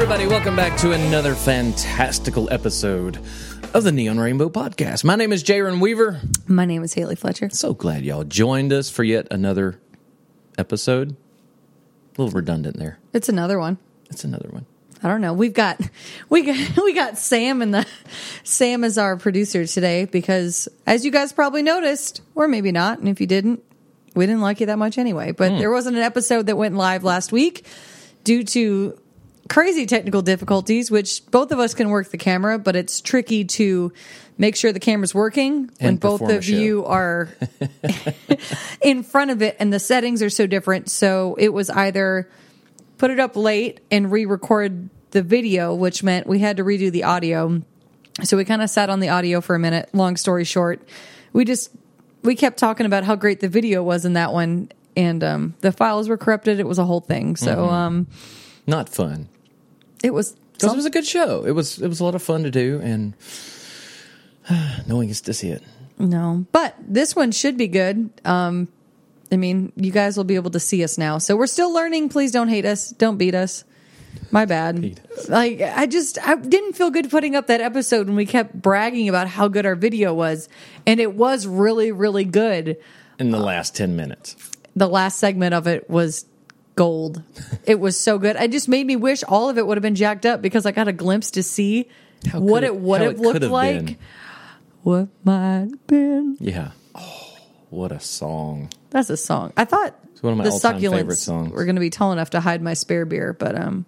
everybody. Welcome back to another fantastical episode of the Neon Rainbow Podcast. My name is Jaron Weaver. My name is Haley Fletcher. So glad y'all joined us for yet another episode. A little redundant there. It's another one. It's another one. I don't know. We've got we got we got Sam and the Sam is our producer today because as you guys probably noticed, or maybe not, and if you didn't, we didn't like you that much anyway. But hmm. there wasn't an episode that went live last week due to crazy technical difficulties, which both of us can work the camera, but it's tricky to make sure the camera's working when And both of you are in front of it and the settings are so different. So it was either put it up late and re-record the video, which meant we had to redo the audio. So we kind of sat on the audio for a minute. Long story short, we just we kept talking about how great the video was in that one, and um, the files were corrupted. It was a whole thing. So Mm-hmm. um, Not fun. It was. Because it was a good show. It was it was a lot of fun to do, and no one gets to see it. No, but this one should be good. Um, I mean, you guys will be able to see us now. So we're still learning. Please don't hate us. Don't beat us. My bad. Like I just I didn't feel good putting up that episode when we kept bragging about how good our video was, and it was really really good. In the last ten minutes, The last segment of it was gold. it was so good. It just made me wish all of it would have been jacked up because I got a glimpse to see How what it would have it looked like. been. What might have been. Yeah. Oh, what a song! That's a song. I thought it's one of my the succulents were going to be tall enough to hide my spare beer, but um,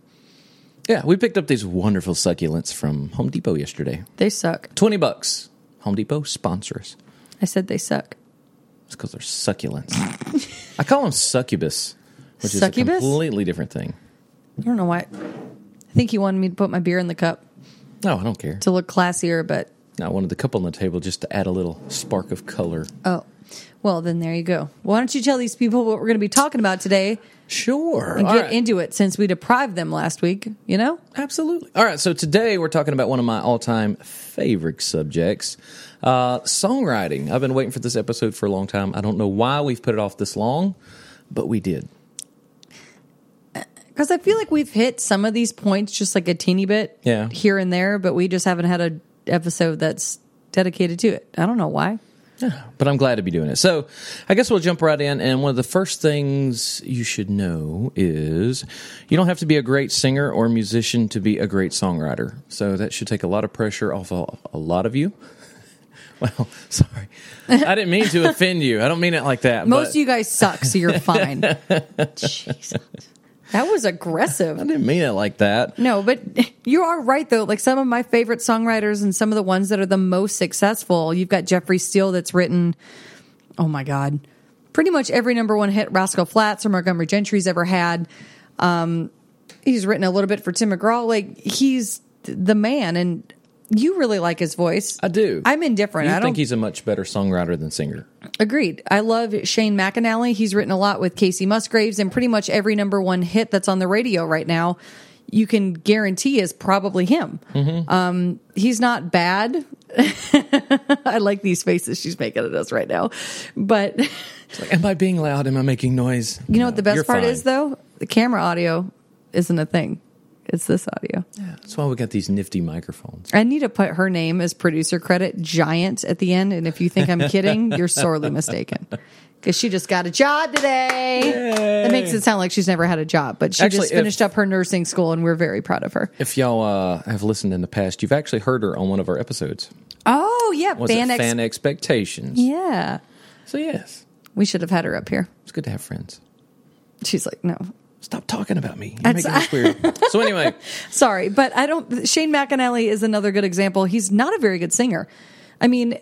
Yeah, we picked up these wonderful succulents from Home Depot yesterday. they suck. Twenty bucks. Home Depot sponsors. I said they suck. It's because they're succulents. I call them succubus, which Succubus? is a completely different thing. I don't know why. I think he wanted me to put my beer in the cup No, I don't care. to look classier, but I wanted the cup on the table just to add a little spark of color. oh, well, then there you go. Why don't you tell these people what we're going to be talking about today Sure. and All get right. into it since we deprived them last week? You know, Absolutely. All right. So today we're talking about one of my all-time favorite subjects, uh, songwriting. I've been waiting for this episode for a long time. I don't know why we've put it off this long, but we did. Because I feel like we've hit some of these points just like a teeny bit, Yeah. here and there, but we just haven't had a episode that's dedicated to it. I don't know why. Yeah, but I'm glad to be doing it. So I guess we'll jump right in. And one of the first things you should know is you don't have to be a great singer or musician to be a great songwriter. So that should take a lot of pressure off a, a lot of you. Well, sorry. I didn't mean to offend you. I don't mean it like that. Most but of you guys suck, so you're fine. Jesus. That was aggressive. I didn't mean it like that. No, but you are right though. Like some of my favorite songwriters and some of the ones that are the most successful. You've got Jeffrey Steele that's written, oh my God, pretty much every number one hit Rascal Flatts or Montgomery Gentry's ever had. Um, he's written a little bit for Tim McGraw. Like he's the man, and you really like his voice. I do. I'm indifferent. You I don't think he's a much better songwriter than singer? Agreed. I love Shane McAnally. He's written a lot with Kacey Musgraves, and pretty much every number one hit that's on the radio right now, you can guarantee is probably him. Mm-hmm. Um, he's not bad. I like these faces she's making at us right now, but Like, am I being loud? Am I making noise? you know what the best part fine. is though? The camera audio isn't a thing. It's this audio. That's why we got these nifty microphones. I need to put her name as producer credit giant at the end. And if you think I'm kidding, you're sorely mistaken. Because she just got a job today. That makes it sound like she's never had a job, but she Actually, just if- finished up her nursing school, and we're very proud of her. If y'all uh, have listened in the past, you've actually heard her on one of our episodes. Oh yeah, Was fan it ex- fan expectations? yeah. So yes, We should have had her up here. it's good to have friends. She's like, no, Stop talking about me. You're That's- making this weird. so anyway, sorry, but I don't. Shane McAnally is another good example. He's not a very good singer. I mean,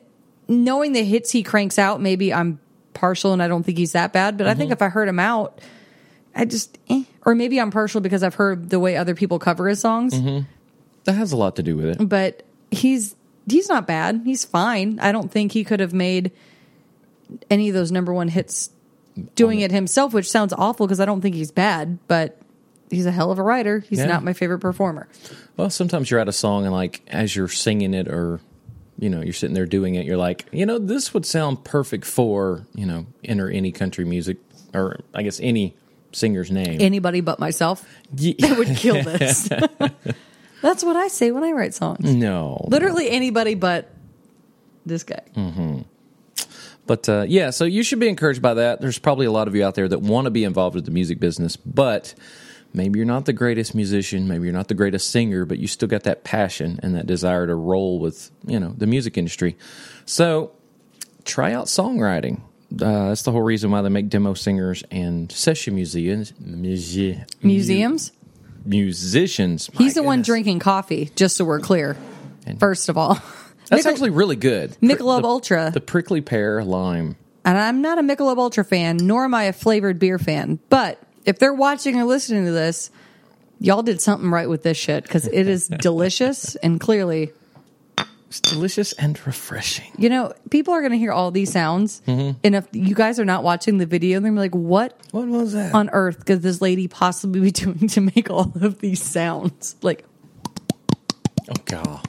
knowing the hits he cranks out, maybe I'm partial and I don't think he's that bad. But I Mm-hmm. think if I heard him out, I just, eh. or maybe I'm partial because I've heard the way other people cover his songs. that has a lot to do with it. But he's he's not bad. He's fine. I don't think he could have made any of those number one hits doing it himself, which sounds awful because I don't think he's bad, but he's a hell of a writer. He's Yeah. not my favorite performer. Well, sometimes you're at a song and like as you're singing it or you know, you're sitting there doing it, you're like, you know, this would sound perfect for, you know, enter any country music or I guess any singer's name. Anybody but myself Ye- would kill this. That's what I say when I write songs. no, Literally anybody but this guy. Mm-hmm. But uh, yeah, so you should be encouraged by that. There's probably a lot of you out there that want to be involved with the music business, but maybe you're not the greatest musician, maybe you're not the greatest singer, but you still got that passion and that desire to roll with you know the music industry. So try out songwriting. Uh, that's the whole reason why they make demo singers and session museums, muse- Museums? musicians. My He's the one drinking coffee, just so we're clear. First of all, That's Michel- actually really good. Michelob the, Ultra. the prickly pear lime. and I'm not a Michelob Ultra fan, nor am I a flavored beer fan. But if they're watching or listening to this, y'all did something right with this shit because it is delicious and clearly, It's delicious and refreshing. you know, people are going to hear all these sounds, Mm-hmm. and if you guys are not watching the video, they're gonna be like, "What What was that? on earth could this lady possibly be doing to make all of these sounds?" Like oh god.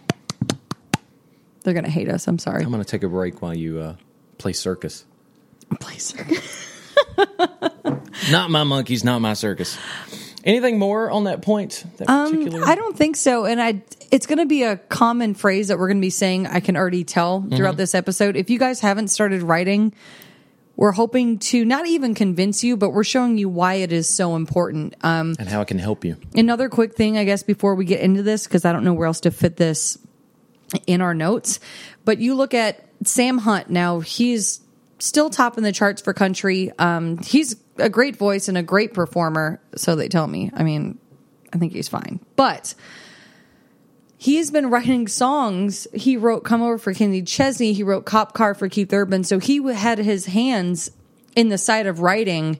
They're gonna hate us. I'm sorry. I'm going to take a break while you uh, play circus. Please. Not my monkeys, not my circus. Anything more on that point? That? Um, I don't think so. And I, it's going to be a common phrase that we're going to be saying. I can already tell throughout this episode. If you guys haven't started writing, we're hoping to not even convince you, but we're showing you why it is so important. Um, and how it can help you. another quick thing, I guess, before we get into this, because I don't know where else to fit this in our notes. But you look at Sam Hunt now; he's still top in the charts for country. Um, he's a great voice and a great performer, so they tell me. I mean, I think he's fine, but he's been writing songs. He wrote "Come Over" for Kenny Chesney. He wrote "Cop Car" for Keith Urban. So he had his hands in the side of writing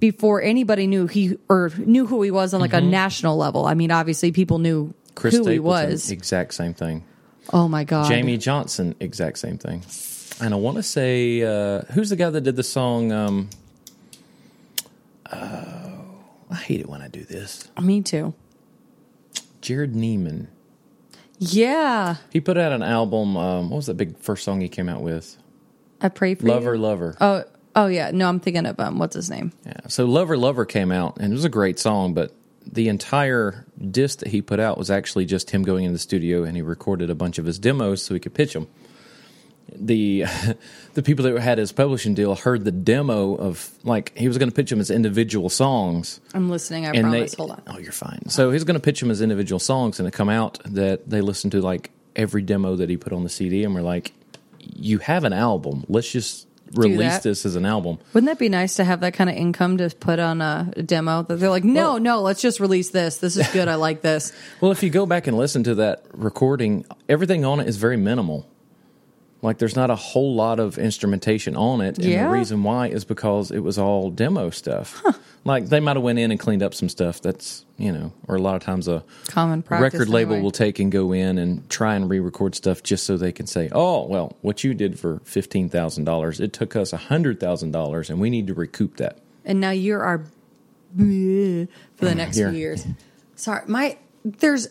before anybody knew he or knew who he was on like a national level. I mean, obviously people knew Chris who he Stapleton, was. exact same thing. Oh my god, Jamey Johnson, exact same thing. And I want to say, uh, who's the guy that did the song? Um, oh, I hate it when I do this. Me too. Jerrod Niemann. Yeah, He put out an album. Um, what was that big first song he came out with? I pray for Lover, you. Lover. Oh, oh yeah. No, I'm thinking of um, what's his name? Yeah. So Lover Lover came out and it was a great song, but the entire disc that he put out was actually just him going in the studio and he recorded a bunch of his demos so he could pitch them. The the people that had his publishing deal heard the demo of like he was going to pitch them as individual songs I'm listening. I and promise. they Hold on. oh you're fine. So he's going to pitch them as individual songs and it come out that they listened to like every demo that he put on the CD and we're like you have an album. Let's just release that. this as an album. Wouldn't that be nice to have that kind of income to put on a, demo? That they're like, no, Well- no, let's just release this. This is good. I like this. Well, if you go back and listen to that recording, everything on it is very minimal. Like there's not a whole lot of instrumentation on it, and Yeah? the reason why is because it was all demo stuff. Like they might have went in and cleaned up some stuff. That's you know, or a lot of times a Common practice. record label anyway. will take and go in and try and re-record stuff just so they can say, "Oh, well, what you did for fifteen thousand dollars, it took us hundred thousand dollars, and we need to recoup that." and now you're our for the mm, next Here. few years. Sorry, my there's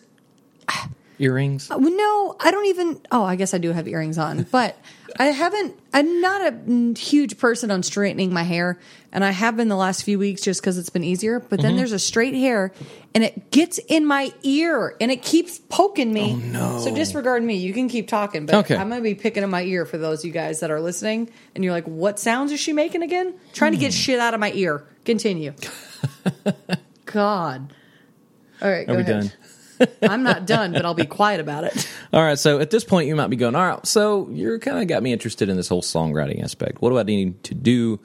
Earrings. Well, no, I don't even. Oh, I guess I do have earrings on, but I haven't. I'm not a huge person on straightening my hair, and I have been the last few weeks just because it's been easier. But Mm-hmm. then there's a straight hair, and it gets in my ear, and it keeps poking me. Oh, no. So disregard me. You can keep talking, but Okay. I'm gonna be picking in my ear for those of you guys that are listening, and you're like, "What sounds is she making again?" Trying to get Hmm. shit out of my ear. Continue. God. All right, go Are we ahead. done? I'm not done, but I'll be quiet about it. All right, so at this point, you might be going, all right, so you're kind of got me interested in this whole songwriting aspect. What do I need to do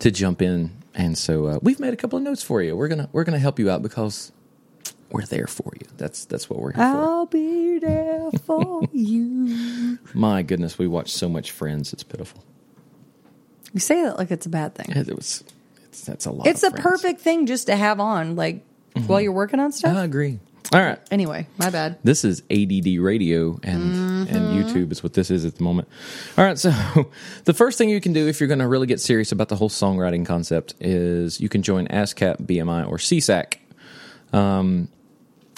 to jump in? And so uh, we've made a couple of notes for you. We're gonna we're gonna help you out because we're there for you. That's that's what we're here I'll be there for you. My goodness, we watch so much Friends. It's pitiful. You say that like it's a bad thing. It was it's that's a lot. It's of a Friends. perfect thing just to have on, like while you're working on stuff. I agree. All right. anyway, my bad. This is ADD radio and and YouTube is what this is at the moment. All right, so the first thing you can do if you're going to really get serious about the whole songwriting concept is you can join ASCAP, BMI, or SESAC. Um,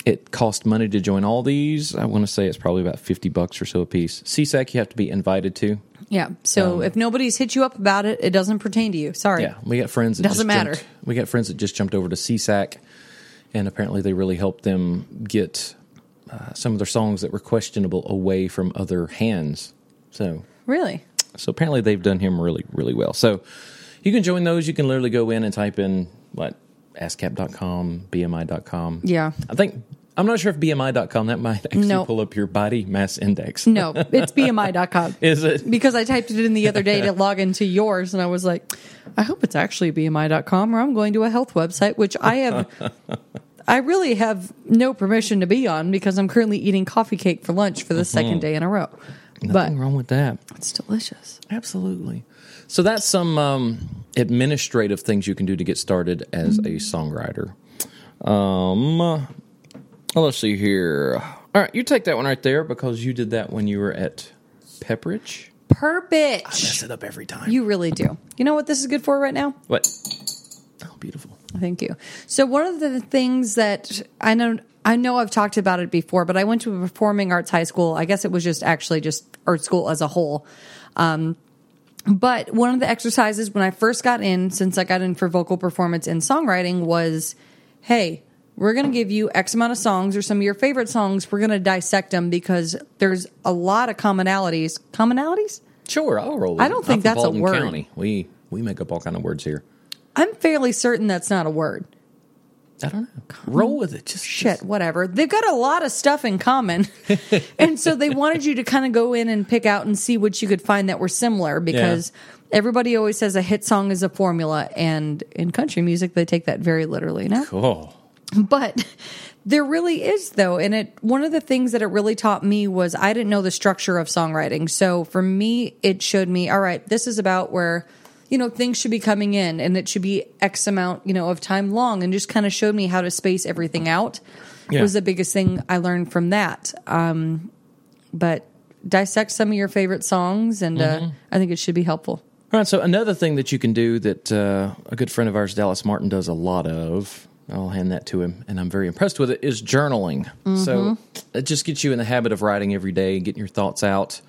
it costs money to join all these. I want to say it's probably about fifty bucks or so a piece. SESAC you have to be invited to. Yeah. So if nobody's hit you up about it, it doesn't pertain to you. Sorry. Yeah, we got friends. That Doesn't just matter. Jumped, we got friends that just jumped over to SESAC, and apparently they really helped them get uh, some of their songs that were questionable away from other hands. So, Really? so apparently they've done him really, really well. So, you can join those. You can literally go in and type in what ASCAP.com, BMI.com. Yeah. I think I'm not sure if BMI.com that might actually pull up your body mass index. No, it's BMI.com. Is it? because I typed it in the other day to log into yours, and I was like, I hope it's actually BMI.com, or I'm going to a health website, which I have. I really have no permission to be on because I'm currently eating coffee cake for lunch for the second day in a row. but Nothing wrong with that. it's delicious. Absolutely. So that's some um, administrative things you can do to get started as a songwriter. Um, uh, let's see here. All right, you take that one right there because you did that when you were at Pepperidge. Perpich. Mess it up every time. You really do. You know what this is good for right now? what? Oh, beautiful. Thank you. So one of the things that I know I know I've talked about it before, but I went to a performing arts high school. I guess it was just actually just art school as a whole. Um, but one of the exercises when I first got in, since I got in for vocal performance and songwriting, was, hey, we're going to give you X amount of songs or some of your favorite songs. We're going to dissect them because there's a lot of commonalities. Commonalities? Sure, I'll roll. With I don't it. think that's a word. County. We we make up all kind of words here. I'm fairly certain that's not a word. I don't know. Roll with it. Just shit, whatever. They've got a lot of stuff in common. and so they wanted you to kind of go in and pick out and see what you could find that were similar because everybody always says a hit song is a formula. And in country music, they take that very literally now. Oh, But there really is though. And it, one of the things that it really taught me was I didn't know the structure of songwriting. So for me, it showed me, all right, this is about where, you know, things should be coming in and it should be X amount, you know, of time long and just kind of showed me how to space everything out Yeah. was the biggest thing I learned from that. Um, but dissect some of your favorite songs and uh, I think it should be helpful. All right, so another thing that you can do that uh, a good friend of ours, Dallas Martin, does a lot of, I'll hand that to him, and I'm very impressed with it, is journaling. So it just gets you in the habit of writing every day, and getting your thoughts out,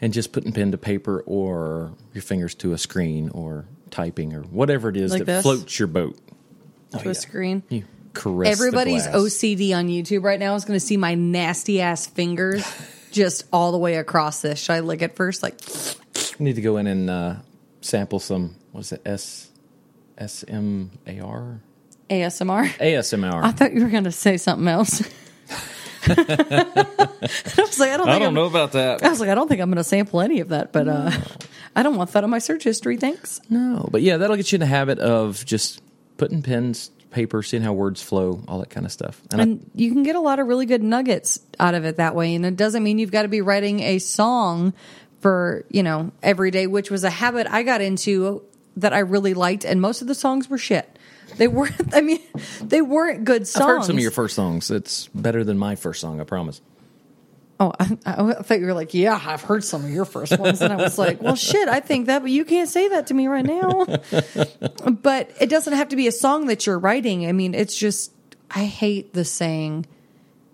and just putting pen to paper or your fingers to a screen or typing or whatever it is Like that this? floats your boat. Oh, To yeah. a screen. You caress Everybody's. OCD on YouTube right now is going to see my nasty ass fingers just all the way across this. Should I lick it first? Like, You need to go in and uh, sample some, what is it, S S M A R? ASMR? ASMR. I thought you were going to say something else. I was like, I don't, think I'm, about that. I was like, I don't think I'm going to sample any of that, but uh, I don't want that on my search history. Thanks. No, but yeah, that'll get you in the habit of just putting pens, paper, seeing how words flow, all that kind of stuff. And, And you can get a lot of really good nuggets out of it that way. And it doesn't mean you've got to be writing a song for, you know, every day, which was a habit I got into that I really liked. And most of the songs were shit. They weren't, I mean, they weren't good songs. I've heard some of your first songs. It's better than my first song, I promise. Oh, I, I thought you were like, yeah, I've heard some of your first ones. And I was like, well, shit, I think that, but you can't say that to me right now. but it doesn't have to be a song that you're writing. I mean, it's just, I hate the saying,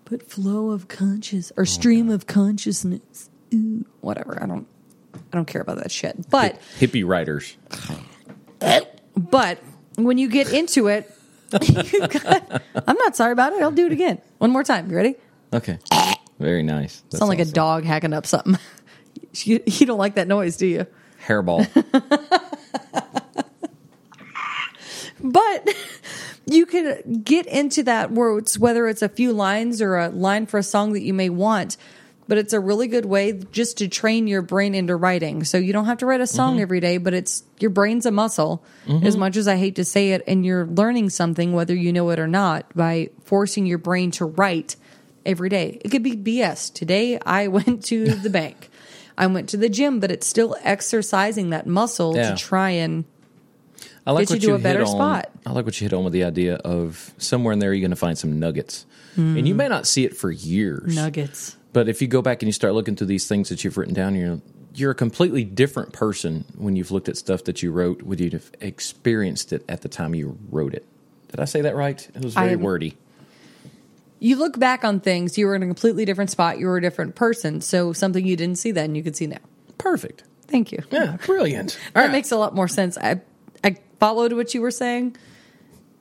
but flow of conscious or oh, stream of consciousness. Ooh, whatever. I don't, I don't care about that shit. But, Hippie writers. but when you get into it, got, I'm not sorry about it. I'll do it again. One more time. You ready? Okay. Very nice. Sound like a dog hacking up something. You, you don't like that noise, do you? Hairball. But you can get into that where it's whether it's a few lines or a line for a song that you may want. But it's a really good way just to train your brain into writing. So you don't have to write a song mm-hmm. every day, but it's your brain's a muscle. Mm-hmm. As much as I hate to say it, and you're learning something whether you know it or not by forcing your brain to write every day. It could be BS. Today I went to the bank. I went to the gym, but it's still exercising that muscle Yeah. to try and I like Get you what to you a better hit on. spot. I like what you hit on with the idea of somewhere in there you're going to find some nuggets, and you hmm. may not see it for years. nuggets. But if you go back and you start looking through these things that you've written down, you're you're a completely different person when you've looked at stuff that you wrote, when you've experienced it at the time you wrote it. Did I say that right? It was very I- wordy. you look back on things, you were in a completely different spot, you were a different person. So something you didn't see then, you could see now. Perfect. Thank you. Yeah, brilliant. All That right. makes a lot more sense. I I followed what you were saying.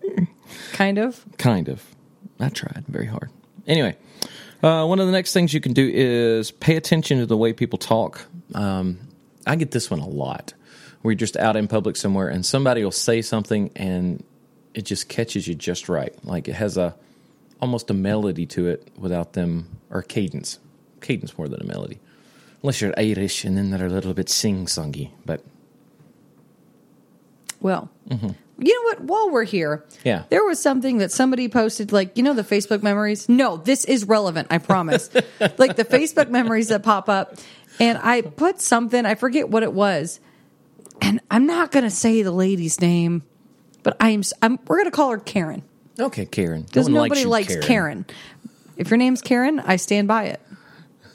Kind of. Kind of. I tried very hard. Anyway, uh, one of the next things you can do is pay attention to the way people talk. Um, I get this one a lot. You're just out in public somewhere and somebody will say something and it just catches you just right. Like it has a almost a melody to it without them or cadence. Cadence more than a melody. Unless you're Irish and then they're a little bit sing songy. But Well, you know what? While we're here. Yeah. there was something that somebody posted, like you know the Facebook memories. No, this is relevant. I promise. like the Facebook memories that pop up, and I put something. I forget what it was, and I'm not going to say the lady's name, but I'm. I'm we're going to call her Karen okay, Karen. because No nobody you, likes Karen. If your name's Karen, I stand by it.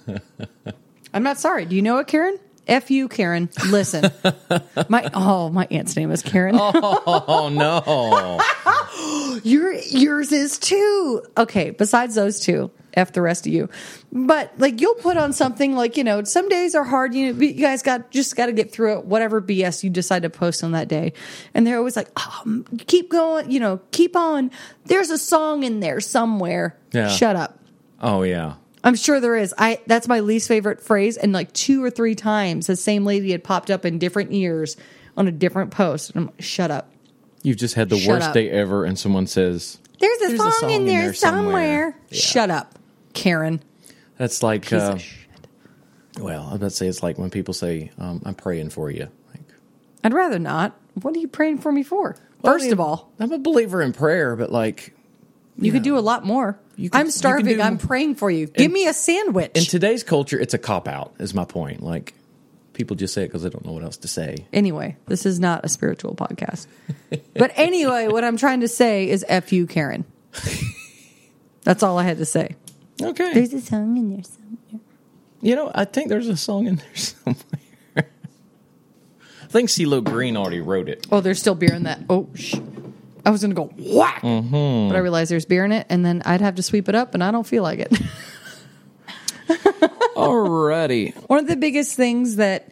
I'm not sorry. Do you know it, Karen? F you, Karen. Listen, my oh, my aunt's name is Karen. Oh no. Your yours is too. Okay, besides those two, F the rest of you. But like you'll put on something like, you know, some days are hard, you know, you guys got just got to get through it whatever BS you decide to post on that day. And they're always like, oh, keep going, you know, keep on. There's a song in there somewhere. Yeah. Shut up. oh yeah. I'm sure there is. I that's my least favorite phrase and like two or three times the same lady had popped up in different years on a different post. And I'm like, shut up. You've just had the Shut worst up. day ever, and someone says There's a, There's song, in there, somewhere. Yeah. Shut up, Karen. that's like. Piece Uh, of shit. well, I was about to say it's like when people say, um, "I'm praying for you." Like, I'd rather not. What are you praying for me for? First of all, I'm a believer in prayer, but like you could do a lot more. You could- I'm you starving. do- I'm praying for you. Give me a sandwich. in today's culture, it's a cop out. Is my point. Like people just say it because they don't know what else to say. anyway, this is not a spiritual podcast. but anyway, what I'm trying to say is F you, Karen. That's all I had to say. Okay, There's a song in there somewhere. you know, I think there's a song in there somewhere. I think CeeLo Green already wrote it. Oh, there's still beer in that. Oh, sh- I was going to go whack. Mm-hmm. But I realized there's beer in it, and then I'd have to sweep it up, and I don't feel like it. Alrighty, One of the biggest things that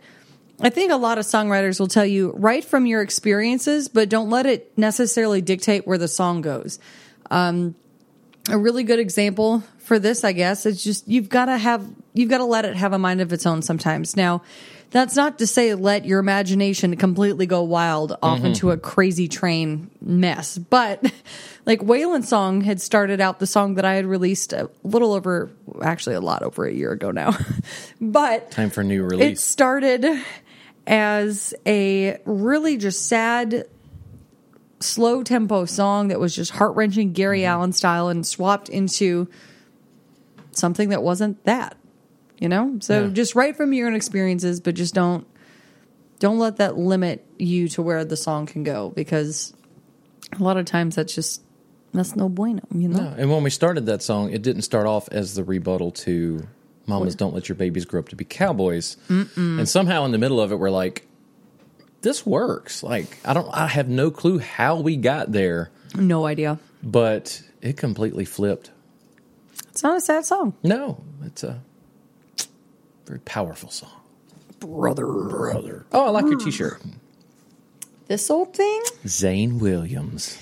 I think a lot of songwriters will tell you write from your experiences, but don't let it necessarily dictate where the song goes. Um, a really good example for this, I guess, is just you've got to have you've got to let it have a mind of its own sometimes. Now, that's not to say let your imagination completely go wild off mm-hmm. into a crazy train mess, but like Waylon's song had started out the song that I had released a little over, actually a lot over a year ago now, but time for new release. it started as a really just sad, slow tempo song that was just heart wrenching Gary mm-hmm. Allan style and swapped into something that wasn't that. You know? So Yeah. just write from your own experiences, but just don't don't let that limit you to where the song can go because a lot of times that's just that's no bueno, you know? Yeah, and when we started that song, it didn't start off as the rebuttal to "Mamas Don't Let Your Babies Grow Up to Be Cowboys," and somehow in the middle of it, we're like, "This works." Like I don't, I have no clue how we got there, No idea. but it completely flipped. It's not a sad song. No, it's a very powerful song, Brother. brother. Oh, I like your T-shirt, This old thing? Zane Williams.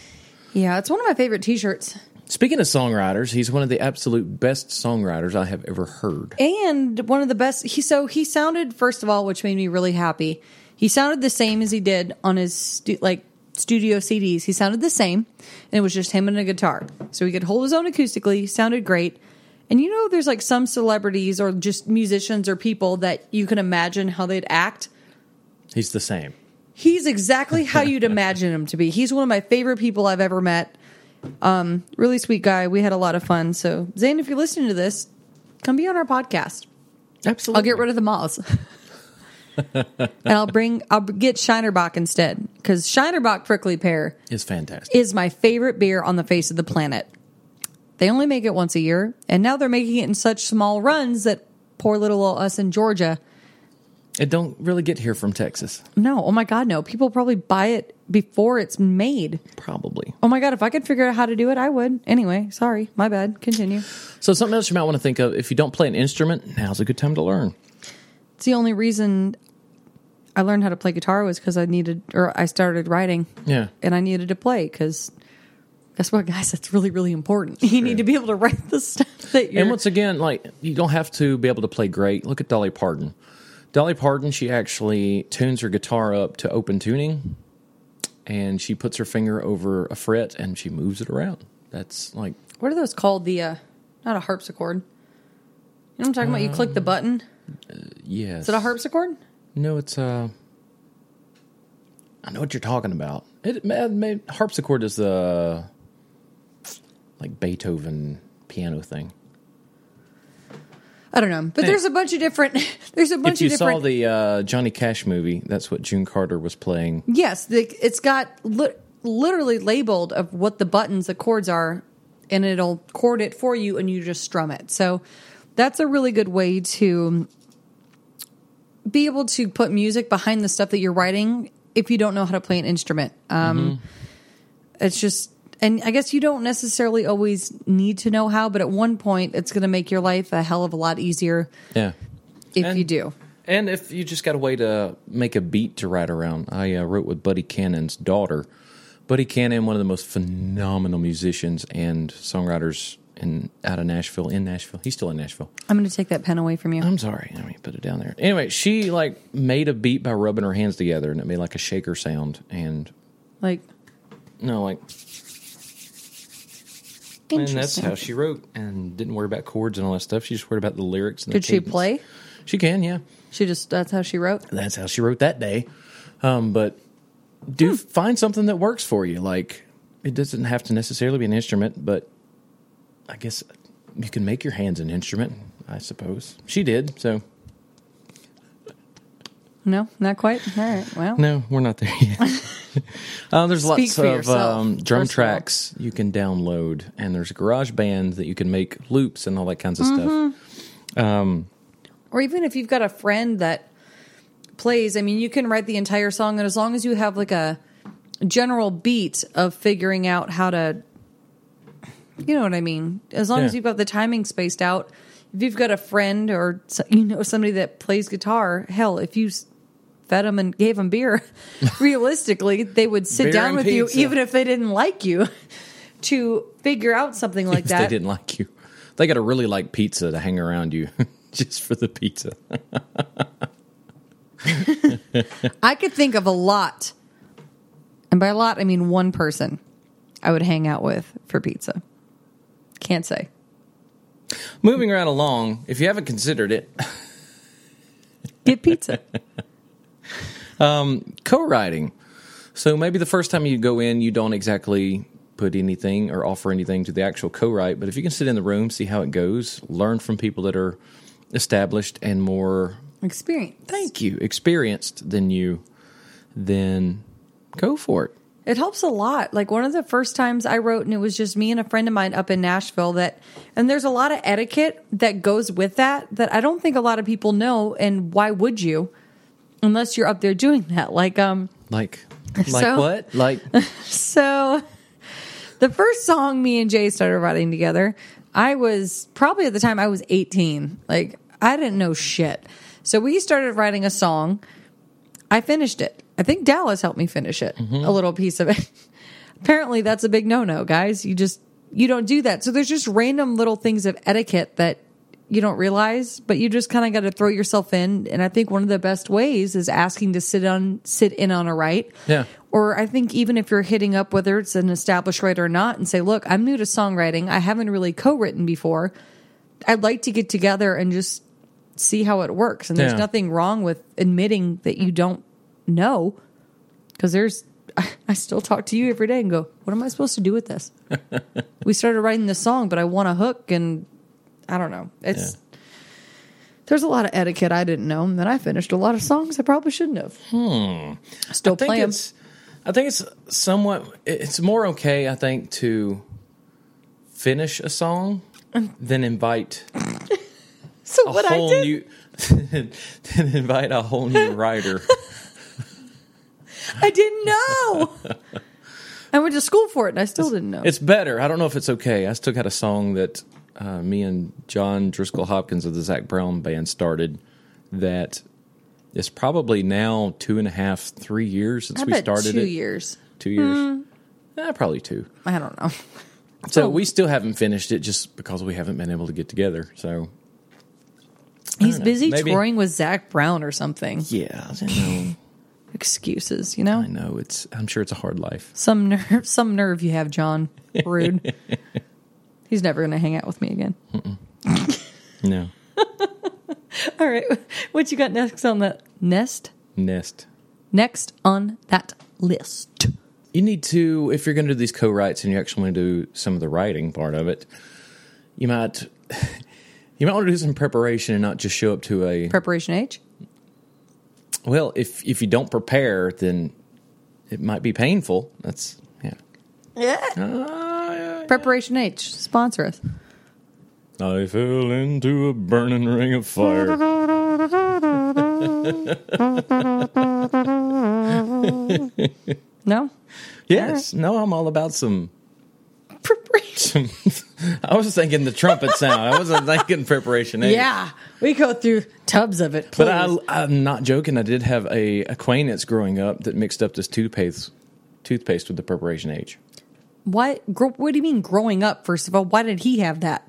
Yeah, it's one of my favorite t-shirts. Speaking of songwriters, he's one of the absolute best songwriters I have ever heard. and one of the best he so he sounded first of all which made me really happy he sounded the same as he did on his stu- like studio cds he sounded the same and it was just him and a guitar. So he could hold his own acoustically sounded great. And you know there's like some celebrities or just musicians or people that you can imagine how they'd act? He's the same. he's exactly how you'd imagine him to be. He's one of my favorite people i've ever met. Um really sweet guy. We had a lot of fun. So zane if you're listening to this come be on our podcast. Absolutely. I'll get rid of the moths. and I'll bring I'll get Shiner Bock instead because Shiner Bock prickly pear Is fantastic. is my favorite beer on the face of the planet. They only make it once a year, and now they're making it in such small runs that poor little us in Georgia. It don't really get here from Texas. No, oh my god, no! People probably buy it before it's made. Probably. Oh my god, if I could figure out how to do it, I would. Anyway, sorry, my bad. Continue. So something else you might want to think of if you don't play an instrument, now's a good time to learn. It's the only reason I learned how to play guitar was because I needed, or I started writing, Yeah. and I needed to play because. Guess what, guys? That's really, really important. You need to be able to write the stuff that you're. And once again, like you don't have to be able to play great. Look at Dolly Parton. Dolly Parton, she actually tunes her guitar up to open tuning, and she puts her finger over a fret and she moves it around. That's like what are those called? The uh, not a harpsichord. You know what I'm talking about? You click the button. Yes. Is it a harpsichord? No, it's uh. I know what you're talking about. It, may- may- harpsichord is the like Beethoven piano thing. I don't know, but Hey. there's a bunch of different. There's a bunch If you of different. saw the uh, Johnny Cash movie, that's what June Carter was playing. yes, the, it's got li- literally labeled of what the buttons, the chords are, and it'll chord it for you, and you just strum it. So that's a really good way to be able to put music behind the stuff that you're writing if you don't know how to play an instrument. Um, It's just, and I guess you don't necessarily always need to know how, but at one point, it's going to make your life a hell of a lot easier Yeah. if And- you do. And if you just got a way to make a beat to write around, I uh, wrote with Buddy Cannon's daughter. Buddy Cannon, one of the most phenomenal musicians and songwriters in out of Nashville, in Nashville. He's still in Nashville. I'm going to take that pen away from you. I'm sorry. Let me put it down there. Anyway, she like made a beat by rubbing her hands together, and it made like a shaker sound. And Like, no, like, and that's how she wrote, and didn't worry about chords and all that stuff. She just worried about the lyrics. And Did the she cadence. play? She can, yeah. She just, that's how she wrote. that's how she wrote that day. Um, but do find something that works for you. Like it doesn't have to necessarily be an instrument, but I guess you can make your hands an instrument. I suppose she did. So No, not quite. All right. Well, no, we're not there yet. uh, there's lots of um, drum first of all. tracks you can download, and there's Garage Band that you can make loops and all that kinds of Mm-hmm. stuff. or even if you've got a friend that plays, I mean, you can write the entire song, and as long as you have like a general beat of figuring out how to, you know what I mean? As long as you've got the timing spaced out, if you've got a friend or you know somebody that plays guitar, hell, if you fed them and gave them beer, realistically, they would sit Beer down with you even if they didn't like you to figure out something like If that. they didn't like you, they got to really like pizza to hang around you just for the pizza. I could think of a lot, and by a lot I mean one person I would hang out with for pizza. Can't say. Moving right along, if you haven't considered it, Get pizza. um, co-writing. So maybe the first time you go in, you don't exactly put anything or offer anything to the actual co-write, but if you can sit in the room, see how it goes, learn from people that are established and more experienced. thank you experienced than you, then go for it. It helps a lot. Like one of the first times I wrote, and it was just me and a friend of mine up in Nashville. That, and there's a lot of etiquette that goes with that that I don't think a lot of people know. And why would you, unless you're up there doing that? Like, um, Like, like So- what? Like, So, the first song me and Jay started writing together, I was probably at the time I was 18. Like, I didn't know shit. So, we started writing a song. I finished it. I think Dallas helped me finish it, a mm-hmm. little piece of it. Apparently, that's a big no no, guys. You just, you don't do that. So, there's just random little things of etiquette that you don't realize, but you just kind of got to throw yourself in. And I think one of the best ways is asking to sit on, sit in on a write. Yeah. Or I think even if you're hitting up whether it's an established writer or not and say, look, I'm new to songwriting. I haven't really co-written before. I'd like to get together and just see how it works. And there's Yeah. nothing wrong with admitting that you don't know. Because there's, I still talk to you every day and go, what am I supposed to do with this? we started writing this song, but I want a hook and I don't know. It's, there's a lot of etiquette I didn't know. And then I finished a lot of songs I probably shouldn't have. Hmm. Still it's I think it's somewhat it's more okay I think to finish a song than invite So a what I did, new than invite a whole new writer. I didn't know. I went to school for it, and I still didn't know. It's better. I don't know if it's okay. I still got a song that uh, me and John Driskell Hopkins of the Zac Brown band started that it's probably now two and a half, three years since I we started two it. years. Two years. Eh, probably two. I don't know. So we still haven't finished it just because we haven't been able to get together. So He's busy Maybe- touring with Zac Brown or something. yeah, I know. Excuses, you know. I know it's. I'm sure it's a hard life. Some nerve, some nerve you have, John. Rude. He's never going to hang out with me again. No All right, what you got next on that nest? nest. Next on that list. You need to, if you're going to do these co-writes and you actually want to do some of the writing part of it, you might, you might want to do some preparation and not just show up to a. Preparation H. Well, if if you don't prepare, then it might be painful. That's yeah. Yeah. Uh, Preparation H. Sponsor us. I fell into a burning ring of fire. No. Yes, no, I'm all about some. Preparation. I was thinking the trumpet sound. I wasn't thinking preparation. A. Yeah, we go through tubs of it. But please. I, I'm not joking. I did have a acquaintance growing up that mixed up this toothpaste, toothpaste with the preparation H. What? What do you mean growing up? First of all, why did he have that?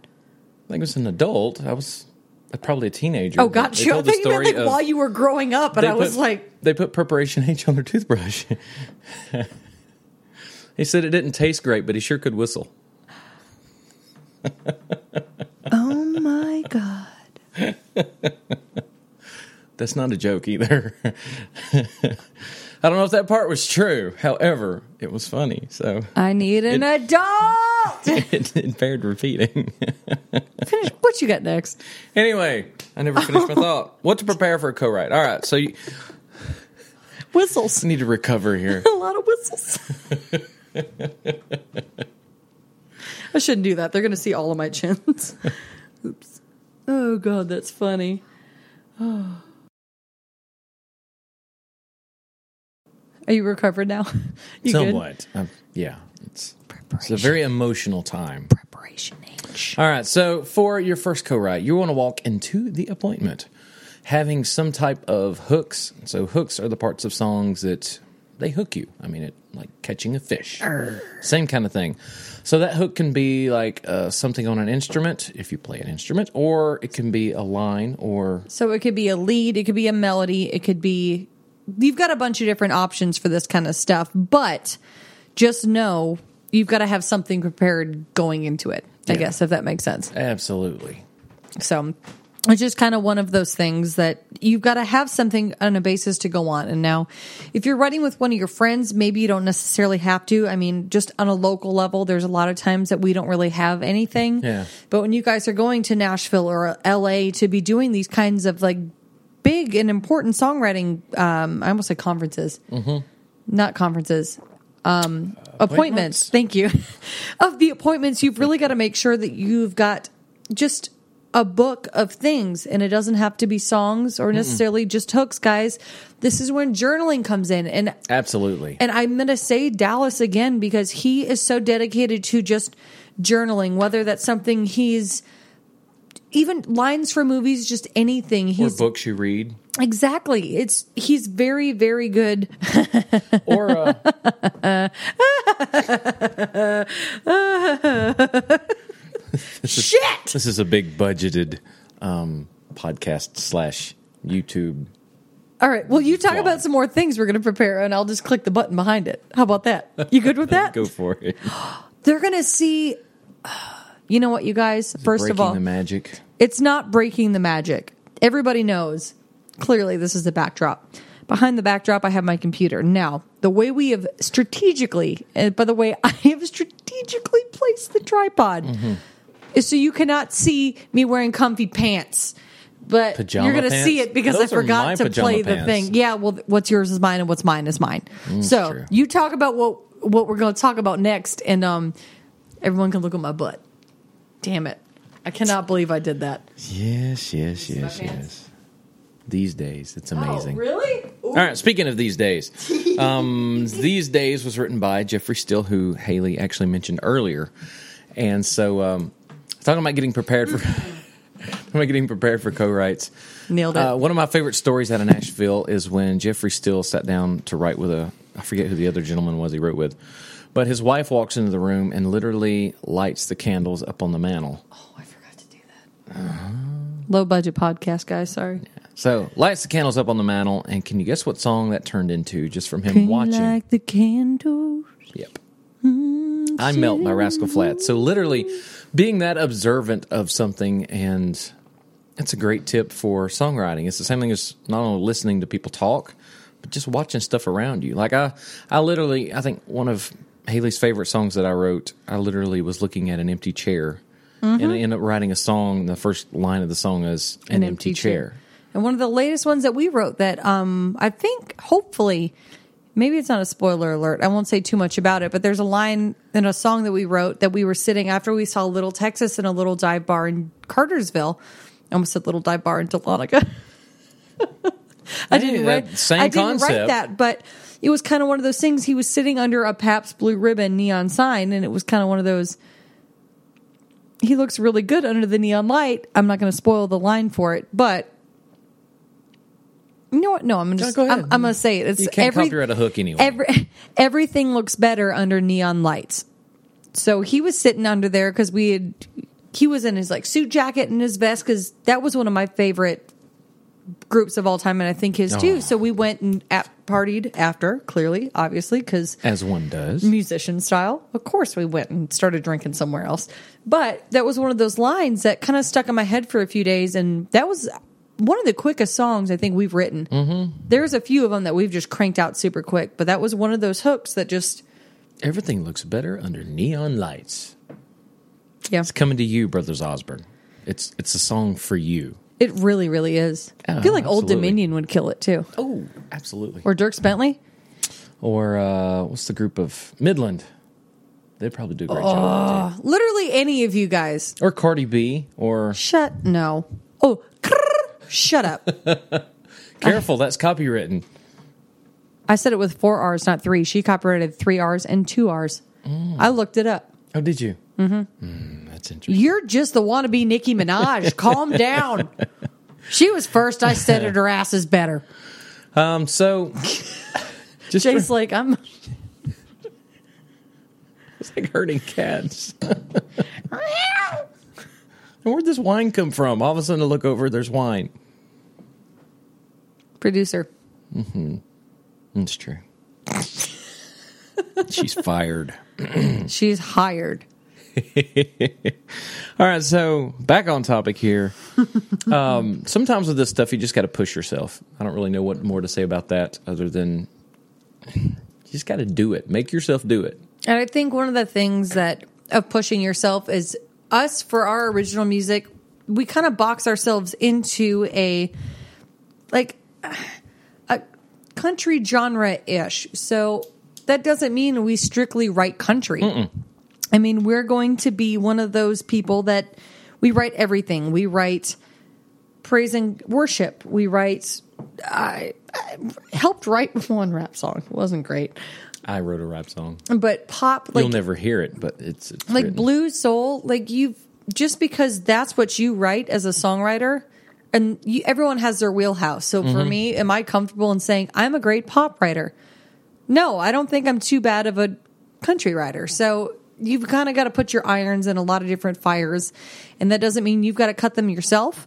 I think it was an adult, I was uh, probably a teenager. Oh, but got they you. I told the think you meant like of- while you were growing up, and I was put- like, they put preparation H on their toothbrush. He said it didn't taste great, but he sure could whistle. "Oh my god!" That's not a joke either. I don't know if that part was true. However, it was funny, so I need an adult. it, it bared repeating. Finish. What you got next? anyway, I never finished my thought. What to prepare for a co-write? All right, so you Whistles. need to recover here. A lot of whistles. I shouldn't do that. They're going to see all of my chins. Oops. Oh god, that's funny. Are you recovered now? You good? Somewhat, Um, yeah. It's it's a very emotional time. Preparation H. All right, so for your first co-write, you want to walk into the appointment having some type of hooks. So hooks are the parts of songs that they hook you. I mean, it like catching a fish, same kind of thing. So that hook can be like uh, something on an instrument if you play an instrument, or it can be a line or So it could be a lead, it could be a melody, it could be you've got a bunch of different options for this kind of stuff, but just know you've got to have something prepared going into it. I Yeah. guess if that makes sense. absolutely. So it's just kind of one of those things that you've got to have something on a basis to go on. And now, if you're writing with one of your friends, maybe you don't necessarily have to. I mean, just on a local level, there's a lot of times that we don't really have anything. Yeah. But when you guys are going to Nashville or LA to be doing these kinds of like big and important songwriting, um, I almost said conferences, not conferences, um, appointments. appointments. Thank you. of the appointments, you've really got to make sure that you've got just a book of things and it doesn't have to be songs or necessarily just hooks, guys. This is when journaling comes in. And Absolutely. and I'm going to say Dallas again because he is so dedicated to just journaling, whether that's something he's even lines for movies, just anything. or He's books you read, exactly. It's he's very very good. or uh, Shit. this is a big budgeted um, podcast slash YouTube. All right. Well, you talk about some more things we're going to prepare, and I'll just click the button behind it. How about that? You good with that? Go for it. They're going to see. You know what, you guys? First Breaking of all, the magic. it's not breaking the magic. Everybody knows. Clearly, this is the backdrop. Behind the backdrop, I have my computer. Now, the way we have strategically, and by the way, I have strategically placed the tripod Mm-hmm. Is so you cannot see me wearing comfy pants. But Pajama you're going to pants? see it because Those I forgot to pajama play the thing. Yeah, well, what's yours is mine, and what's mine is mine. so true. you talk about what what we're going to talk about next, and um, everyone can look at my butt. Damn it! I cannot believe I did that. Yes, yes, yes, yes. These days, it's amazing. Oh, really? All right, speaking of these days, um, these days was written by Jeffrey Steele, who Haley actually mentioned earlier, and so um, talking about getting prepared for I'm getting prepared for co-writes. Nailed it. Uh, one of my favorite stories out of Nashville is when Jeffrey Steele sat down to write with a I forget who the other gentleman was he wrote with, but his wife walks into the room and literally lights the candles up on the mantle. oh, I forgot to do that. Low budget podcast, guys. Sorry. So lights the candles up on the mantle, and can you guess what song that turned into just from him Can you watching? like the candles. Yep. I Melt by Rascal Flatts. So literally being that observant of something and it's a great tip for songwriting. It's the same thing as not only listening to people talk, but just watching stuff around you. Like I I literally I think one of Haley's favorite songs that I wrote, I literally was looking at an empty chair and I ended up writing a song. The first line of the song is an, empty, chair. And one of the latest ones that we wrote that um, I think hopefully maybe it's not a spoiler alert. I won't say too much about it, but there's a line in a song that we wrote that we were sitting after we saw Little Texas in a little dive bar in Cartersville. I almost said little dive bar in Dahlonega. I didn't that write same I didn't write that, but it was kind of one of those things. He was sitting under a Pabst Blue Ribbon neon sign, and it was kind of one of those. He looks really good under the neon light. I'm not going to spoil the line for it, but you know what? No, I'm just. No, go ahead. I'm, I'm going to say it. It's You can't every, copyright a hook anyway. Every, everything looks better under neon lights. So he was sitting under there because we had. He was in his like suit jacket and his vest because that was one of my favorite groups of all time, and I think his Oh. too. So we went and at, partied after, clearly, obviously, because As one does. musician style. Of course, we went and started drinking somewhere else. But that was one of those lines that kind of stuck in my head for a few days, and that was one of the quickest songs I think we've written. Mm-hmm. There's a few of them that we've just cranked out super quick, but that was one of those hooks that just Everything looks better under neon lights. yeah, It's coming to you, Brothers Osborne. It's it's a song for you. it really, really is. I Oh, feel like Old. Dominion would kill it too, Oh, absolutely. or Dierks Bentley. Or uh, what's the group of Midland? They'd probably do a great job. Literally any of you guys. Or Cardi B. Or Shut no. Oh, shut up. careful, that's copywritten. I said it with four R's, not three. She copyrighted three R's and two R's. I looked it up. Oh, did you? Mm-hmm. that's interesting. You're just the wannabe Nicki Minaj. Calm down. She was first. I said it. Her ass is better. Um, so just Jay's like, I'm. it's like hurting cats. and where'd this wine come from? All of a sudden, I look over, there's wine. Producer. Mm-hmm. That's true. She's fired. She's hired. All right, so back on topic here. um, sometimes with this stuff, you just got to push yourself. I don't really know what more to say about that other than you just got to do it. Make yourself do it. And I think one of the things that of pushing yourself is us for our original music, we kind of box ourselves into a like a country genre ish. So that doesn't mean we strictly write country. I mean, we're going to be one of those people that we write everything. We write praise and worship. We write. I, I helped write one rap song. It wasn't great, I wrote a rap song. but pop like You'll never hear it, but it's, it's like written. blues soul like you've just because that's what you write as a songwriter and you, everyone has their wheelhouse so Mm-hmm. for me am i comfortable in saying i'm a great pop writer no i don't think i'm too bad of a country writer so you've kind of got to put your irons in a lot of different fires and that doesn't mean you've got to cut them yourself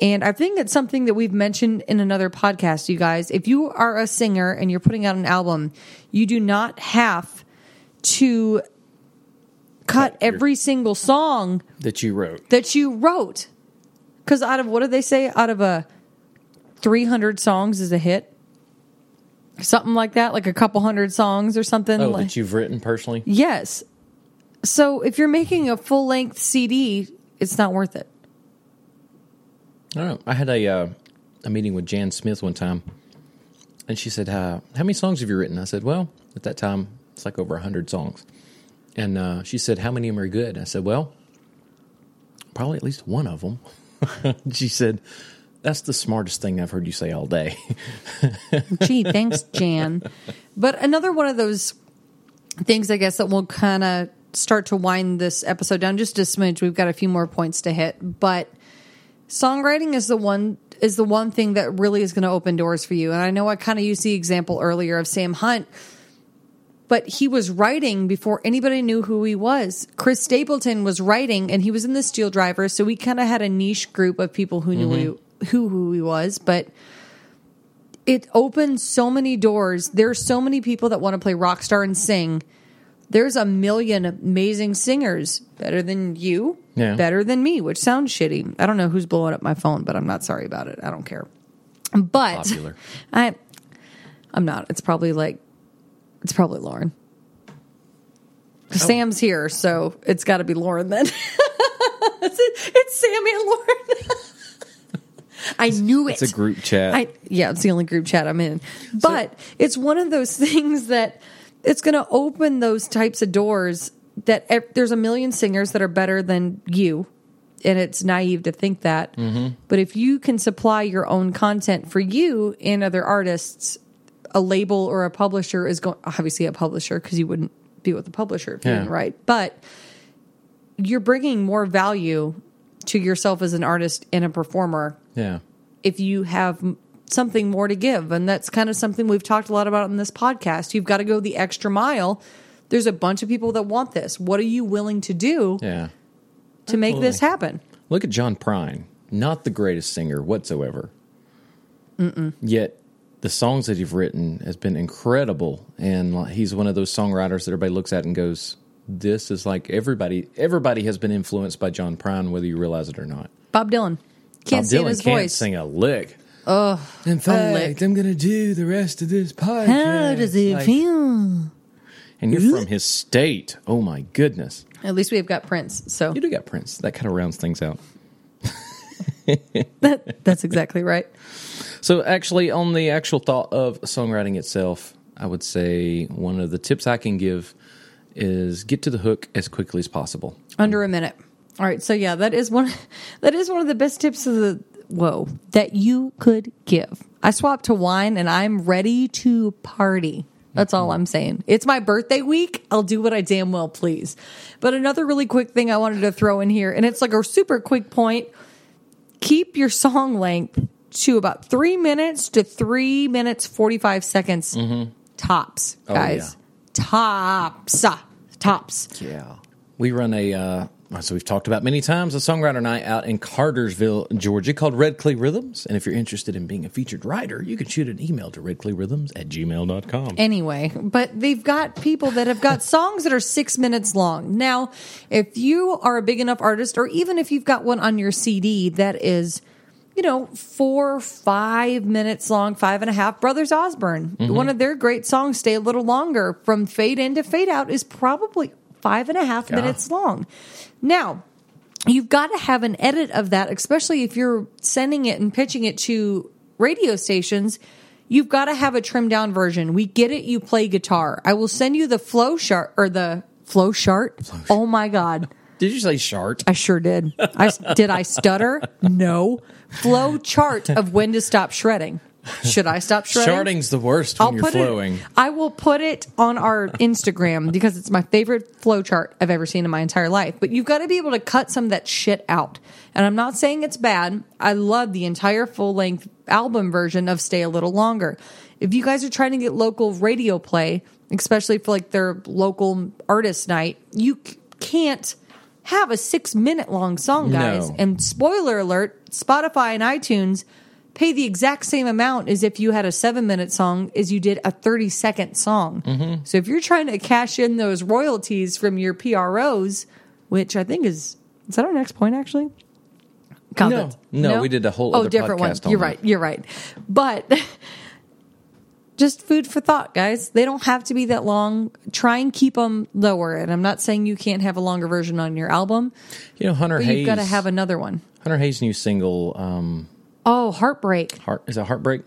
and I think it's something that we've mentioned in another podcast, you guys. If you are a singer and you're putting out an album, you do not have to cut every single song that you wrote. that you wrote. Because out of what did they say? Out of a 300 songs is a hit? Something like that, like a couple hundred songs or something. Oh, like, that you've written personally? yes. So if you're making a full length CD, it's not worth it. I don't know. I had a uh, a meeting with Jan Smith one time, and she said, uh, "How many songs have you written?" I said, "Well, at that time, it's like over hundred songs." And uh, she said, "How many of them are good?" I said, "Well, probably at least one of them." she said, "That's the smartest thing I've heard you say all day." Gee, thanks, Jan. But another one of those things, I guess, that will kind of start to wind this episode down just a smidge. We've got a few more points to hit, but songwriting is the one is the one thing that really is going to open doors for you. And I know I kind of used the example earlier of Sam Hunt, but he was writing before anybody knew who he was. Chris Stapleton was writing, and he was in the Steel Driver, so we kind of had a niche group of people who knew mm-hmm. who, who who he was, but. It opened so many doors. There's so many people that want to play rock star and sing. There's a million amazing singers, better than you, Yeah. better than me, which sounds shitty. I don't know who's blowing up my phone, but I'm not sorry about it. I don't care. But Popular. I, I'm not. It's probably like, it's probably Lauren. Oh. Sam's here, so it's got to be Lauren then. it's, it's Sam and Lauren. I knew it. It's a group chat. I yeah, it's the only group chat I'm in. But it's one of those things that it's going to open those types of doors that there's a million singers that are better than you and it's naive to think that. Mm-hmm. But if you can supply your own content for you and other artists, a label or a publisher is going obviously a publisher because you wouldn't be with a publisher if you didn't write. But you're bringing more value to yourself as an artist and a performer yeah. if you have something more to give. And that's kind of something we've talked a lot about in this podcast. You've got to go the extra mile. There's a bunch of people that want this. What are you willing to do Yeah. to make this happen? Look at John Prine, not the greatest singer whatsoever. Yet the songs that you've written has been incredible, and he's one of those songwriters that everybody looks at and goes, "This is like everybody. Everybody has been influenced by John Prine, whether you realize it or not." Bob Dylan. Can't Bob stand Dylan his can't voice. sing a lick. Oh, in fact, I'm to do the rest of this podcast. How does it Like- feel? And you're from his state. Oh my goodness! At least we've got Prince. So You do got Prince. That kind of rounds things out. that, that's exactly right. So, actually, on the actual thought of songwriting itself, I would say one of the tips I can give is get to the hook as quickly as possible. Under a minute. All right. So yeah, that is one that is one of the best tips of the whoa that you could give. I swapped to wine and I'm ready to party. That's all I'm saying. It's my birthday week. I'll do what I damn well please. But another really quick thing I wanted to throw in here, and it's like a super quick point. Keep your song length to about three minutes to three minutes, 45 seconds tops, guys. Tops. Tops. Yeah. We run a, uh, so we've talked about many times, a songwriter night out in Cartersville, Georgia called Red Clay Rhythms. And if you're interested in being a featured writer, you can shoot an email to redclayrhythms at gmail.com. anyway, but they've got people that have got songs that are six minutes long. Now, if you are a big enough artist, or even if you've got one on your CD that is, you know, four, five minutes long, five and a half, Brothers Osborne, mm-hmm. one of their great songs, Stay a Little Longer, from fade in to fade out, is probably five and a half Yeah. minutes long. Now, you've got to have an edit of that, especially if you're sending it and pitching it to radio stations. You've got to have a trimmed down version. We get it. You play guitar. I will send you the flow chart or the flow chart. Oh my God. Did you say chart? I sure did. I did I stutter? No. Flow chart of when to stop shredding. Should I stop shredding? Sharding's the worst when I'll you're put flowing. it. I will put it on our Instagram because it's my favorite flow chart I've ever seen in my entire life. But you've got to be able to cut some of that shit out. And I'm not saying it's bad. I love the entire full length album version of Stay a Little Longer. If you guys are trying to get local radio play, especially for like their local artist night, you can't have a six minute long song, guys. No. And spoiler alert, Spotify and iTunes pay the exact same amount as if you had a seven minute song as you did a 30 second song. Mm-hmm. So if you're trying to cash in those royalties from your PROs, which I think is, is that our next point actually? No. that's- No, we did a whole Oh, different one. on You're that. right. You're right. But just food for thought, guys. They don't have to be that long. Try and keep them lower. And I'm not saying you can't have a longer version on your album, You know, Hunter Hayes. you've got to have another one. Hunter Hayes' new single, um, Oh, heartbreak. Heart is it Heartbreak?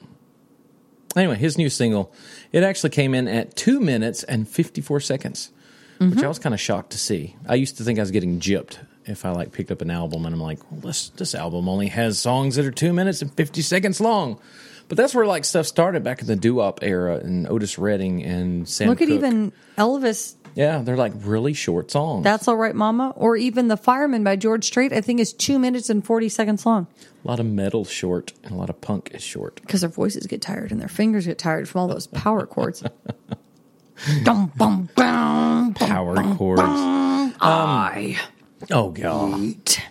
Anyway, his new single, it actually came in at two minutes and fifty four seconds, which I was kind of shocked to see. I used to think I was getting gypped if I like picked up an album and I'm like, well, this this album only has songs that are two minutes and fifty seconds long, But that's where like stuff started back in the doo-wop era and Otis Redding and Sam Look at even Elvis. Yeah, they're like really short songs. That's all right, Mama. Or even The Fireman by George Strait. I think is two minutes and forty seconds long a lot of metal short and a lot of punk is short. because their voices get tired and their fingers get tired from all those power chords. Dum, bum, bum, bum, Power chords. Um, I Oh god. eat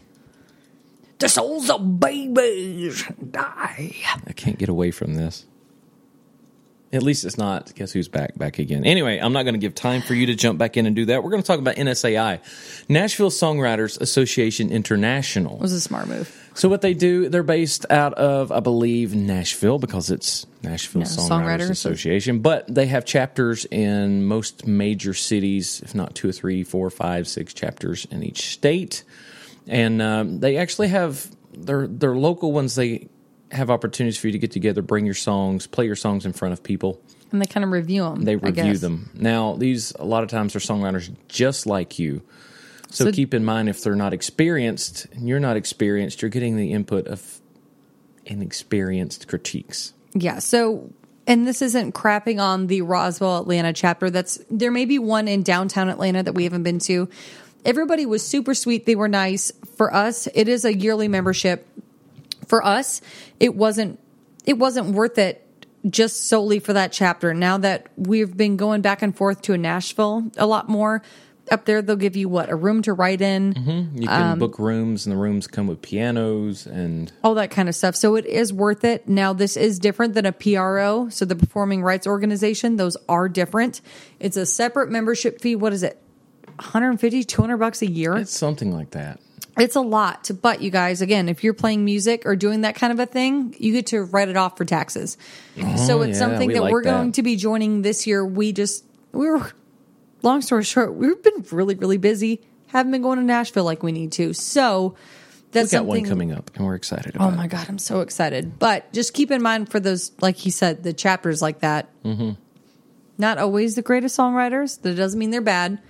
the souls of babies die. I can't get away from this. At least it's not. Guess who's back? Back again. Anyway, I'm not going to give time for you to jump back in and do that. We're going to talk about NSAI, Nashville Songwriters Association International. It was a smart move. So what they do, they're based out of, I believe, Nashville because it's Nashville Songwriters Songwriters. Association. But they have chapters in most major cities, if not two or three, four, five, six chapters in each state. And um, they actually have their their local ones. They have opportunities for you to get together, bring your songs, play your songs in front of people. And they kind of review them. They review them. Now, these a lot of times are songwriters just like you. So, So- keep in mind if they're not experienced and you're not experienced, you're getting the input of inexperienced critiques. Yeah. So, and this isn't crapping on the Roswell Atlanta chapter. That's there may be one in downtown Atlanta that we haven't been to. Everybody was super sweet. They were nice. For us, it is a yearly membership. For us, it wasn't it wasn't worth it just solely for that chapter. Now that we've been going back and forth to Nashville a lot more, up there they'll give you what a room to write in. Mm-hmm. You can um, book rooms, and the rooms come with pianos and all that kind of stuff. So it is worth it. Now, this is different than a PRO, so the Performing Rights Organization. Those are different. It's a separate membership fee. What is it? 150, 200 bucks a year. it's something like that. It's a lot. But you guys, again, if you're playing music or doing that kind of a thing, you get to write it off for taxes. so it's yeah, something we that like we're that. going to be joining this year. We just, we were, long story short, we've been really, really busy. Haven't been going to Nashville like we need to. So that's We've got one coming up, and we're excited about Oh my god, I'm so excited! But just keep in mind for those, like he said, the chapters like that. Mm-hmm. Not always the greatest songwriters. That doesn't mean they're bad,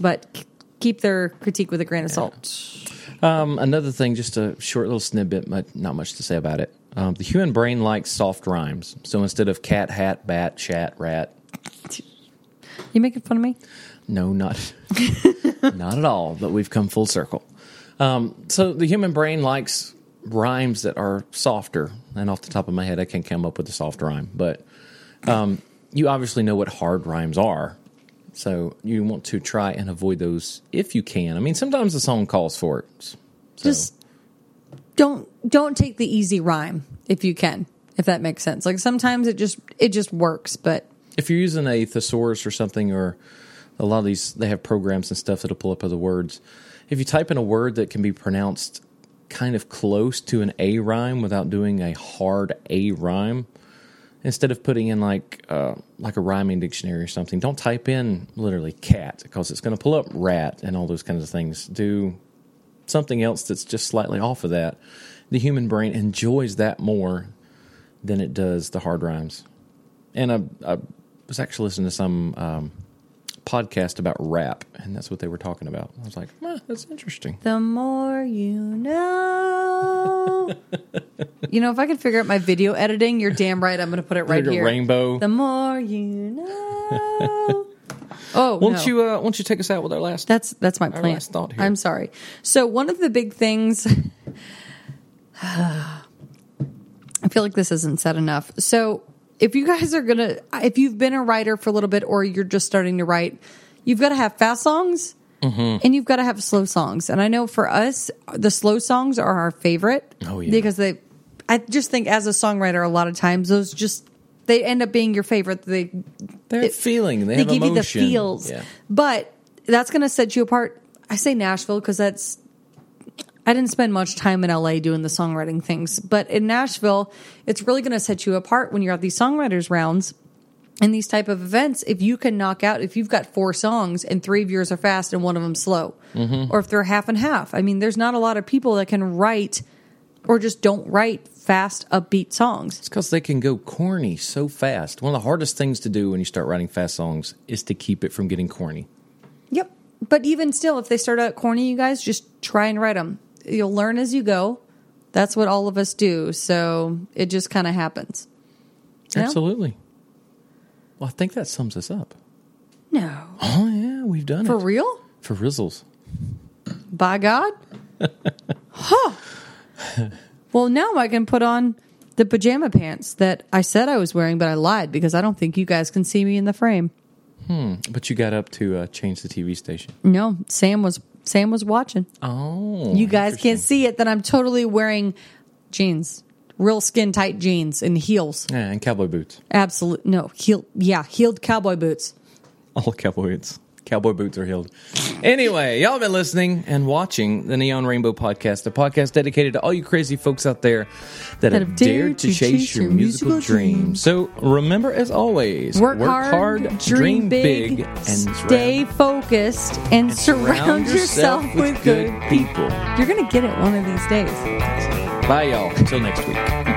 but keep their critique with a grain of salt. Um, another thing, just a short little snippet, but not much to say about it. Um, the human brain likes soft rhymes. So instead of cat, hat, bat, chat, rat, You making fun of me? No, not not at all. But we've come full circle. Um, so the human brain likes rhymes that are softer, and off the top of my head, I can't come up with a soft rhyme. But um, you obviously know what hard rhymes are, so you want to try and avoid those if you can. I mean, sometimes the song calls for it. So, Just don't don't take the easy rhyme if you can, if that makes sense. Like sometimes it just it just works, but if you're using a thesaurus or something, or a lot of these, they have programs and stuff that'll pull up other words. If you type in a word that can be pronounced kind of close to an A rhyme without doing a hard A rhyme, instead of putting in like uh, like a rhyming dictionary or something, don't type in literally cat because it's going to pull up rat and all those kinds of things. Do something else that's just slightly off of that. The human brain enjoys that more than it does the hard rhymes. And I, I was actually listening to some um, podcast about rap, and that's what they were talking about. I was like, huh, that's interesting. the more you know. you know, if I could figure out my video editing, you're damn right. I'm going to put it right here. rainbow. The more you know. oh, won't no. you? Uh, won't you take us out with our last? That's that's my plan. last thought here. I'm sorry. So one of the big things. I feel like this isn't said enough. So if you guys are gonna, if you've been a writer for a little bit, or you're just starting to write, you've got to have fast songs. Mm-hmm. And you've got to have slow songs. And I know for us, the slow songs are our favorite. Oh, yeah. Because they, I just think as a songwriter, a lot of times those just, they end up being your favorite. They, They're it- feeling. They, they have give emotion. you the feels. Yeah. But that's going to set you apart. I say Nashville because that's. I didn't spend much time in LA doing the songwriting things, but in Nashville, it's really going to set you apart when you're at these songwriters rounds and these type of events. If you can knock out, if you've got four songs and three of yours are fast and one of them slow, Mm-hmm. or if they're half and half. I mean, there's not a lot of people that can write or just don't write fast, upbeat songs. It's because they can go corny so fast. One of the hardest things to do when you start writing fast songs is to keep it from getting corny. Yep. But even still, if they start out corny, you guys just try and write them. You'll learn as you go. That's what all of us do. So it just kind of happens. Absolutely. Well, I think that sums us up. No. Oh yeah, we've done For it For real? for Rizzles. By God? huh. Well, now I can put on the pajama pants that I said I was wearing, but I lied because I don't think you guys can see me in the frame. Hmm. But you got up to uh, change the TV station. No, Sam was Sam was watching. Oh, You guys can't see it that I'm totally wearing jeans, real skin tight jeans and heels. Yeah, and cowboy boots. Absolute no heel. Yeah, heeled cowboy boots. All cowboy boots. Cowboy boots are heeled. Anyway, y'all been listening and watching the Neon Rainbow Podcast, a podcast dedicated to all you crazy folks out there that, have dared to chase your musical dreams. So remember, as always, Work, hard, dream big, and stay focused, and, surround, yourself, with good people. You're gonna get it one of these days. Bye, y'all. Until next week.